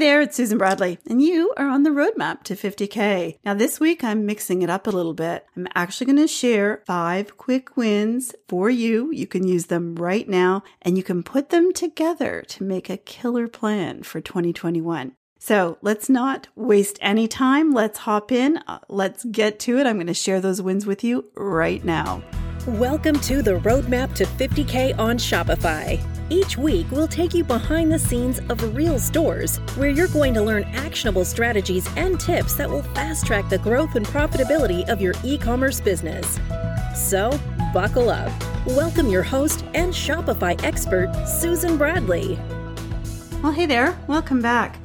there, it's Susan Bradley, and you are on the roadmap to 50K. Now, this week I'm mixing it up a little bit. I'm actually going to share five quick wins for you. You can use them right now, and you can put them together to make a killer plan for 2021. So let's not waste any time. Let's hop in. Uh, let's get to it. I'm going to share those wins with you right now. Welcome to the Roadmap to 50K on Shopify. Each week, we'll take you behind the scenes of real stores where you're going to learn actionable strategies and tips that will fast track the growth and profitability of your e commerce business. So, buckle up. Welcome your host and Shopify expert, Susan Bradley. Well, hey there. Welcome back.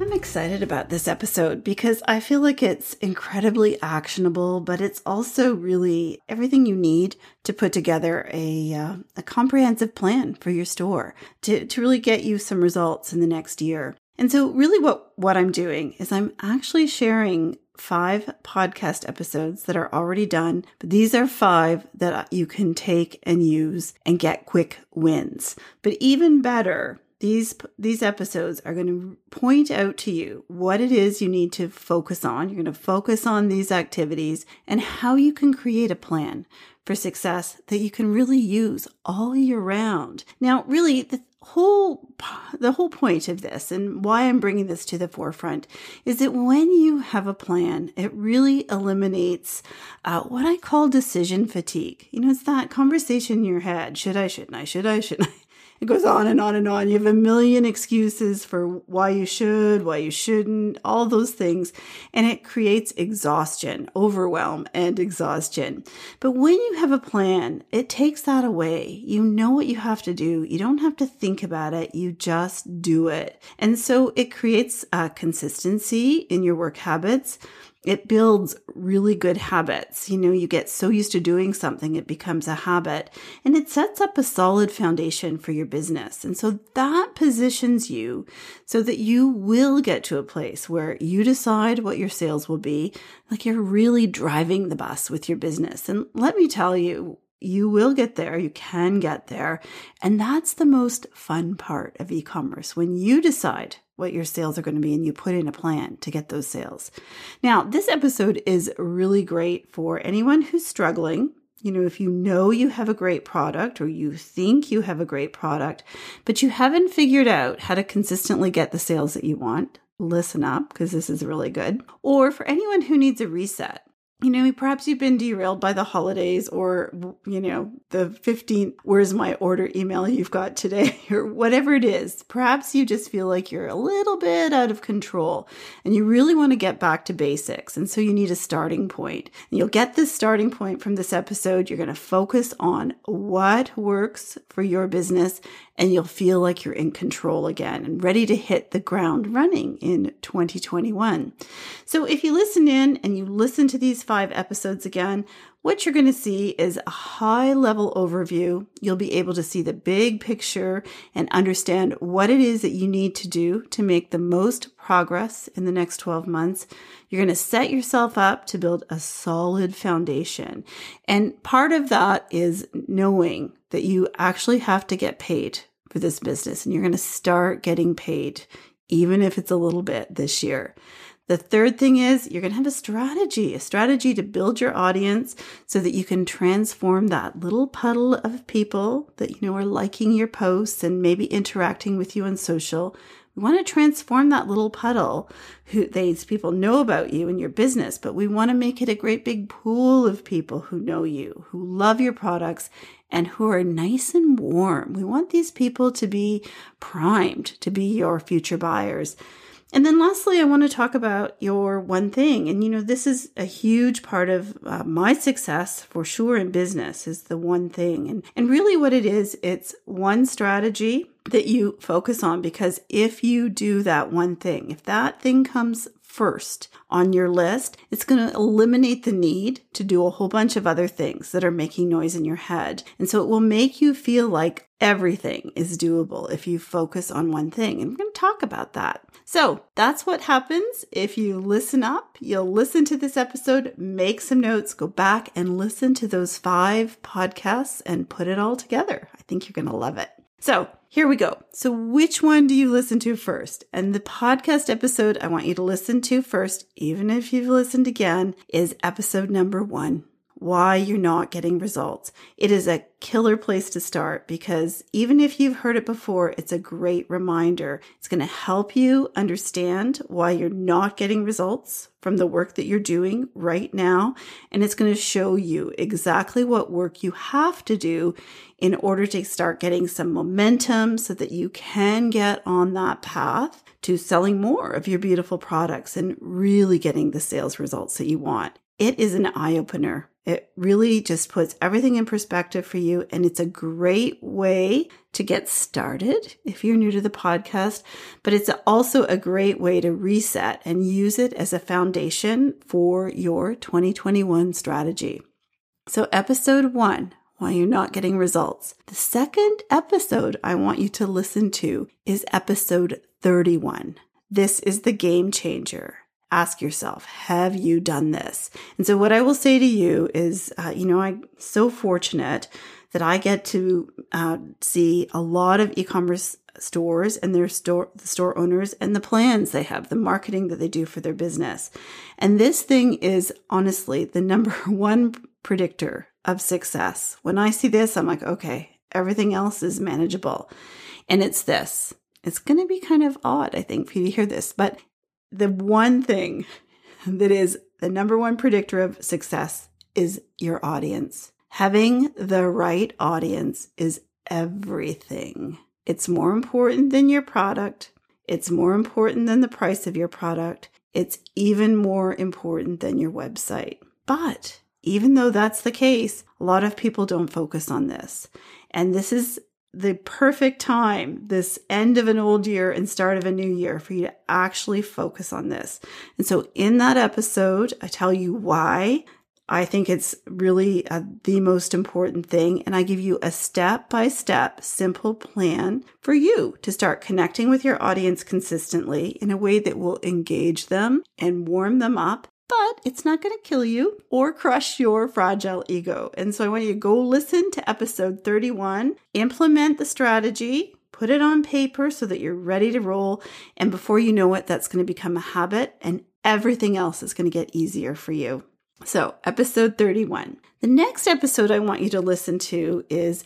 I'm excited about this episode because I feel like it's incredibly actionable, but it's also really everything you need to put together a, uh, a comprehensive plan for your store to, to really get you some results in the next year. And so really what, what I'm doing is I'm actually sharing five podcast episodes that are already done, but these are five that you can take and use and get quick wins. But even better, these these episodes are going to point out to you what it is you need to focus on. You're going to focus on these activities and how you can create a plan for success that you can really use all year round. Now, really the whole the whole point of this and why I'm bringing this to the forefront is that when you have a plan, it really eliminates uh, what I call decision fatigue. You know, it's that conversation in your head: should I? Shouldn't I? Should I? Shouldn't I? It goes on and on and on. You have a million excuses for why you should, why you shouldn't, all those things. And it creates exhaustion, overwhelm, and exhaustion. But when you have a plan, it takes that away. You know what you have to do. You don't have to think about it. You just do it. And so it creates a consistency in your work habits it builds really good habits. You know, you get so used to doing something, it becomes a habit and it sets up a solid foundation for your business. And so that positions you so that you will get to a place where you decide what your sales will be, like you're really driving the bus with your business. And let me tell you, you will get there. You can get there. And that's the most fun part of e commerce when you decide what your sales are going to be and you put in a plan to get those sales. Now, this episode is really great for anyone who's struggling. You know, if you know you have a great product or you think you have a great product, but you haven't figured out how to consistently get the sales that you want, listen up because this is really good. Or for anyone who needs a reset, you know, perhaps you've been derailed by the holidays or, you know, the 15, where's my order email you've got today or whatever it is. Perhaps you just feel like you're a little bit out of control and you really want to get back to basics. And so you need a starting point. And you'll get this starting point from this episode. You're going to focus on what works for your business and you'll feel like you're in control again and ready to hit the ground running in 2021. So if you listen in and you listen to these five episodes again, what you're going to see is a high level overview. You'll be able to see the big picture and understand what it is that you need to do to make the most progress in the next 12 months. You're going to set yourself up to build a solid foundation. And part of that is knowing that you actually have to get paid for this business and you're going to start getting paid, even if it's a little bit this year. The third thing is you're going to have a strategy, a strategy to build your audience so that you can transform that little puddle of people that you know are liking your posts and maybe interacting with you on social. We want to transform that little puddle who these people know about you and your business, but we want to make it a great big pool of people who know you, who love your products and who are nice and warm. We want these people to be primed to be your future buyers. And then lastly, I want to talk about your one thing. And you know, this is a huge part of uh, my success for sure in business is the one thing. And, and really what it is, it's one strategy that you focus on because if you do that one thing, if that thing comes first on your list, it's going to eliminate the need to do a whole bunch of other things that are making noise in your head. And so it will make you feel like everything is doable if you focus on one thing. And we're going to talk about that. So that's what happens if you listen up. You'll listen to this episode, make some notes, go back and listen to those five podcasts and put it all together. I think you're going to love it. So here we go. So, which one do you listen to first? And the podcast episode I want you to listen to first, even if you've listened again, is episode number one why you're not getting results. It is a killer place to start because even if you've heard it before, it's a great reminder. It's going to help you understand why you're not getting results from the work that you're doing right now. And it's going to show you exactly what work you have to do in order to start getting some momentum so that you can get on that path to selling more of your beautiful products and really getting the sales results that you want. It is an eye opener. It really just puts everything in perspective for you. And it's a great way to get started if you're new to the podcast, but it's also a great way to reset and use it as a foundation for your 2021 strategy. So, episode one why you're not getting results. The second episode I want you to listen to is episode 31. This is the game changer ask yourself, have you done this? And so what I will say to you is, uh, you know, I'm so fortunate that I get to uh, see a lot of e-commerce stores and their store, the store owners and the plans they have, the marketing that they do for their business. And this thing is honestly the number one predictor of success. When I see this, I'm like, okay, everything else is manageable. And it's this. It's going to be kind of odd, I think, for you to hear this, but the one thing that is the number one predictor of success is your audience. Having the right audience is everything. It's more important than your product. It's more important than the price of your product. It's even more important than your website. But even though that's the case, a lot of people don't focus on this. And this is the perfect time, this end of an old year and start of a new year, for you to actually focus on this. And so, in that episode, I tell you why I think it's really uh, the most important thing. And I give you a step by step, simple plan for you to start connecting with your audience consistently in a way that will engage them and warm them up but it's not going to kill you or crush your fragile ego. And so I want you to go listen to episode 31, implement the strategy, put it on paper so that you're ready to roll. And before you know it, that's going to become a habit and everything else is going to get easier for you. So, episode 31. The next episode I want you to listen to is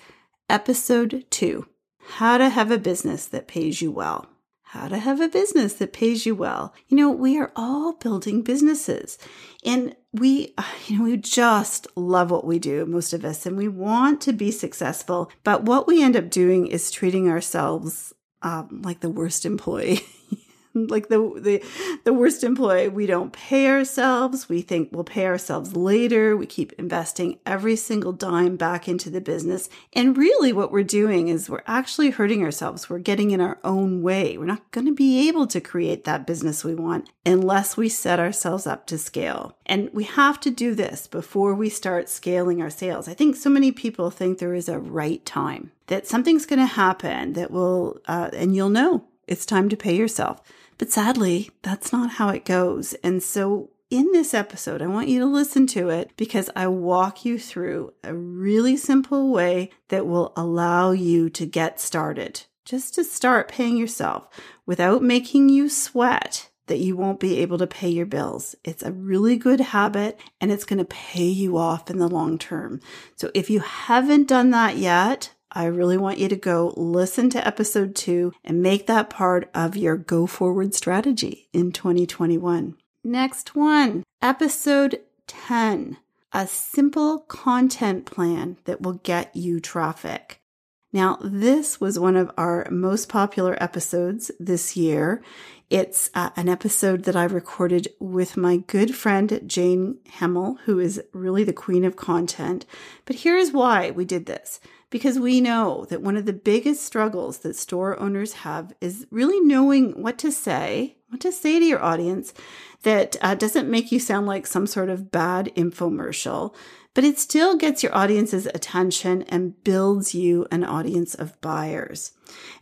episode 2 How to Have a Business That Pays You Well how to have a business that pays you well. You know, we are all building businesses and we, you know, we just love what we do, most of us, and we want to be successful. But what we end up doing is treating ourselves um, like the worst employee. like the, the the worst employee we don't pay ourselves. We think we'll pay ourselves later. We keep investing every single dime back into the business. And really what we're doing is we're actually hurting ourselves. We're getting in our own way. We're not going to be able to create that business we want unless we set ourselves up to scale. And we have to do this before we start scaling our sales. I think so many people think there is a right time that something's going to happen that will uh, and you'll know. It's time to pay yourself but sadly, that's not how it goes. And so in this episode, I want you to listen to it because I walk you through a really simple way that will allow you to get started, just to start paying yourself without making you sweat that you won't be able to pay your bills. It's a really good habit and it's going to pay you off in the long term. So if you haven't done that yet, I really want you to go listen to episode two and make that part of your go forward strategy in 2021. Next one, episode 10 a simple content plan that will get you traffic. Now, this was one of our most popular episodes this year. It's uh, an episode that I recorded with my good friend Jane Hamill, who is really the queen of content. But here's why we did this because we know that one of the biggest struggles that store owners have is really knowing what to say, what to say to your audience that uh, doesn't make you sound like some sort of bad infomercial, but it still gets your audience's attention and builds you an audience of buyers.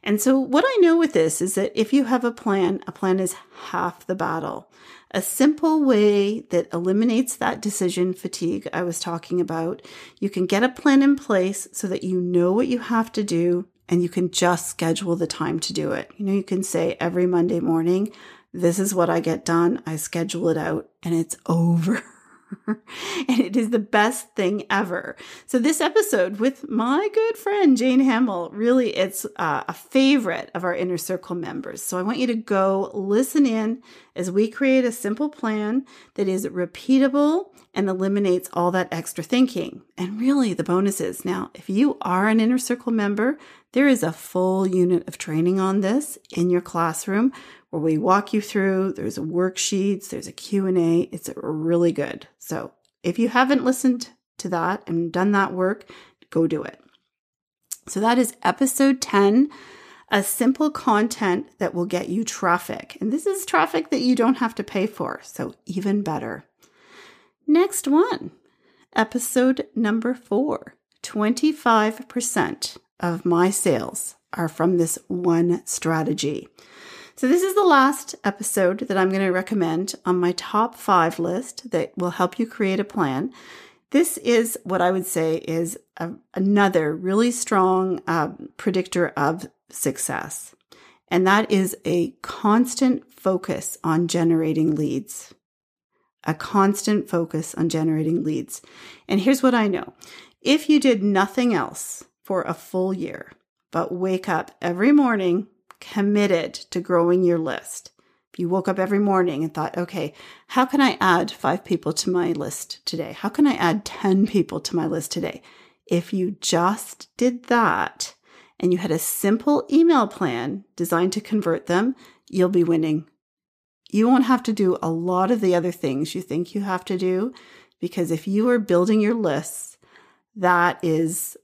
And so, what I know with this is that if you have a plan, a plan is half the battle. A simple way that eliminates that decision fatigue I was talking about. You can get a plan in place so that you know what you have to do and you can just schedule the time to do it. You know, you can say every Monday morning, this is what I get done. I schedule it out and it's over. and it is the best thing ever. So this episode with my good friend Jane Hamill, really it's uh, a favorite of our inner circle members. So I want you to go listen in as we create a simple plan that is repeatable and eliminates all that extra thinking. And really the bonus is now if you are an inner circle member, there is a full unit of training on this in your classroom where we walk you through. There's a worksheets, there's a Q&A. It's really good. So if you haven't listened to that and done that work, go do it. So that is episode 10, a simple content that will get you traffic. And this is traffic that you don't have to pay for. So even better. Next one, episode number four 25% of my sales are from this one strategy. So, this is the last episode that I'm going to recommend on my top five list that will help you create a plan. This is what I would say is a, another really strong uh, predictor of success, and that is a constant focus on generating leads. A constant focus on generating leads. And here's what I know if you did nothing else for a full year, but wake up every morning committed to growing your list. If you woke up every morning and thought, okay, how can I add five people to my list today? How can I add 10 people to my list today? If you just did that and you had a simple email plan designed to convert them, you'll be winning. You won't have to do a lot of the other things you think you have to do because if you are building your lists, that is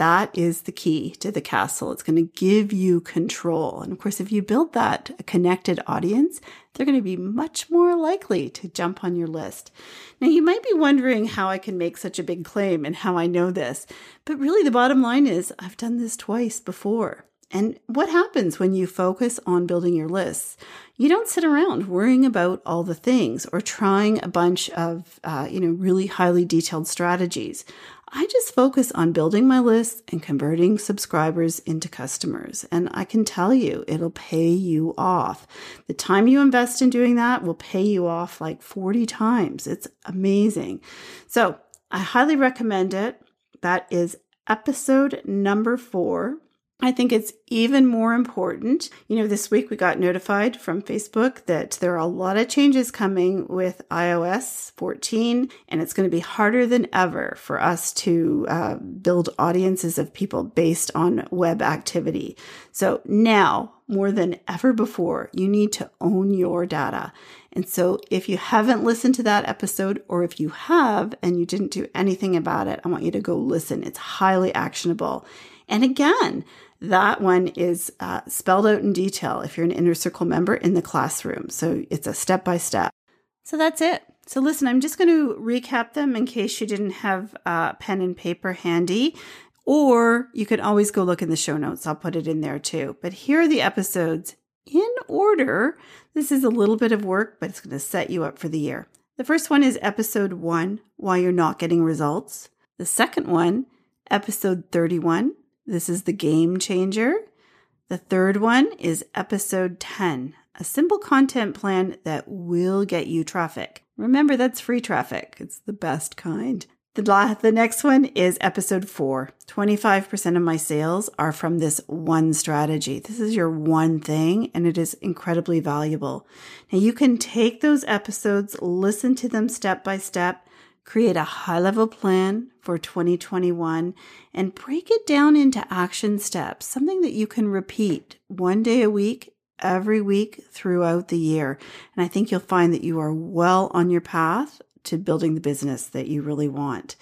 that is the key to the castle. It's going to give you control. And of course, if you build that connected audience, they're going to be much more likely to jump on your list. Now, you might be wondering how I can make such a big claim and how I know this, but really the bottom line is I've done this twice before. And what happens when you focus on building your lists? You don't sit around worrying about all the things or trying a bunch of, uh, you know, really highly detailed strategies. I just focus on building my list and converting subscribers into customers. And I can tell you, it'll pay you off. The time you invest in doing that will pay you off like 40 times. It's amazing. So I highly recommend it. That is episode number four. I think it's even more important. You know, this week we got notified from Facebook that there are a lot of changes coming with iOS 14, and it's going to be harder than ever for us to uh, build audiences of people based on web activity. So now, more than ever before, you need to own your data. And so, if you haven't listened to that episode, or if you have and you didn't do anything about it, I want you to go listen. It's highly actionable. And again, that one is uh, spelled out in detail if you're an inner circle member in the classroom. So it's a step by step. So that's it. So listen, I'm just going to recap them in case you didn't have uh, pen and paper handy. Or you can always go look in the show notes. I'll put it in there too. But here are the episodes in order. This is a little bit of work, but it's going to set you up for the year. The first one is episode one, Why You're Not Getting Results. The second one, episode 31, this is the game changer. The third one is episode 10, a simple content plan that will get you traffic. Remember, that's free traffic, it's the best kind. The, the next one is episode four 25% of my sales are from this one strategy. This is your one thing, and it is incredibly valuable. Now, you can take those episodes, listen to them step by step, create a high level plan for 2021 and break it down into action steps, something that you can repeat one day a week, every week throughout the year. And I think you'll find that you are well on your path to building the business that you really want.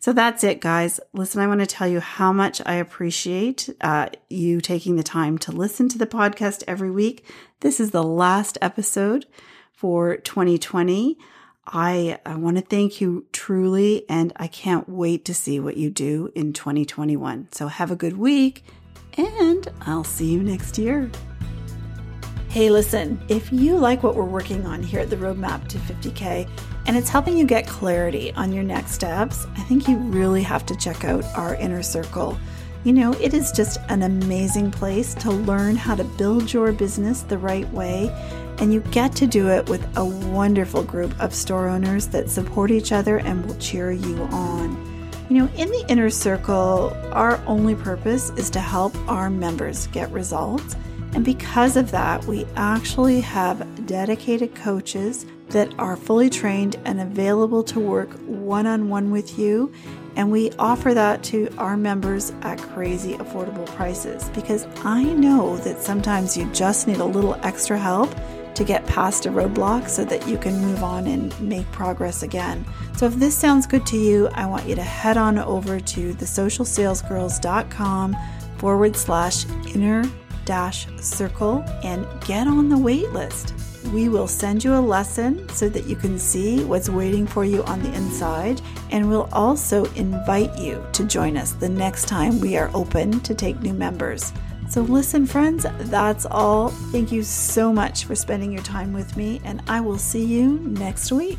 So that's it, guys. Listen, I want to tell you how much I appreciate uh, you taking the time to listen to the podcast every week. This is the last episode for 2020. I, I want to thank you truly, and I can't wait to see what you do in 2021. So have a good week, and I'll see you next year. Hey, listen, if you like what we're working on here at the Roadmap to 50K and it's helping you get clarity on your next steps, I think you really have to check out our inner circle You know, it is just an amazing place to learn how to build your business the right way and you get to do it with a wonderful group of store owners that support each other and will cheer you on. You know, in the inner circle, our only purpose is to help our members get results. And because of that, we actually have dedicated coaches that are fully trained and available to work one on one with you. And we offer that to our members at crazy affordable prices because I know that sometimes you just need a little extra help to get past a roadblock so that you can move on and make progress again. So, if this sounds good to you, I want you to head on over to thesocialsalesgirls.com forward slash inner dash circle and get on the wait list. We will send you a lesson so that you can see what's waiting for you on the inside, and we'll also invite you to join us the next time we are open to take new members. So, listen, friends, that's all. Thank you so much for spending your time with me, and I will see you next week.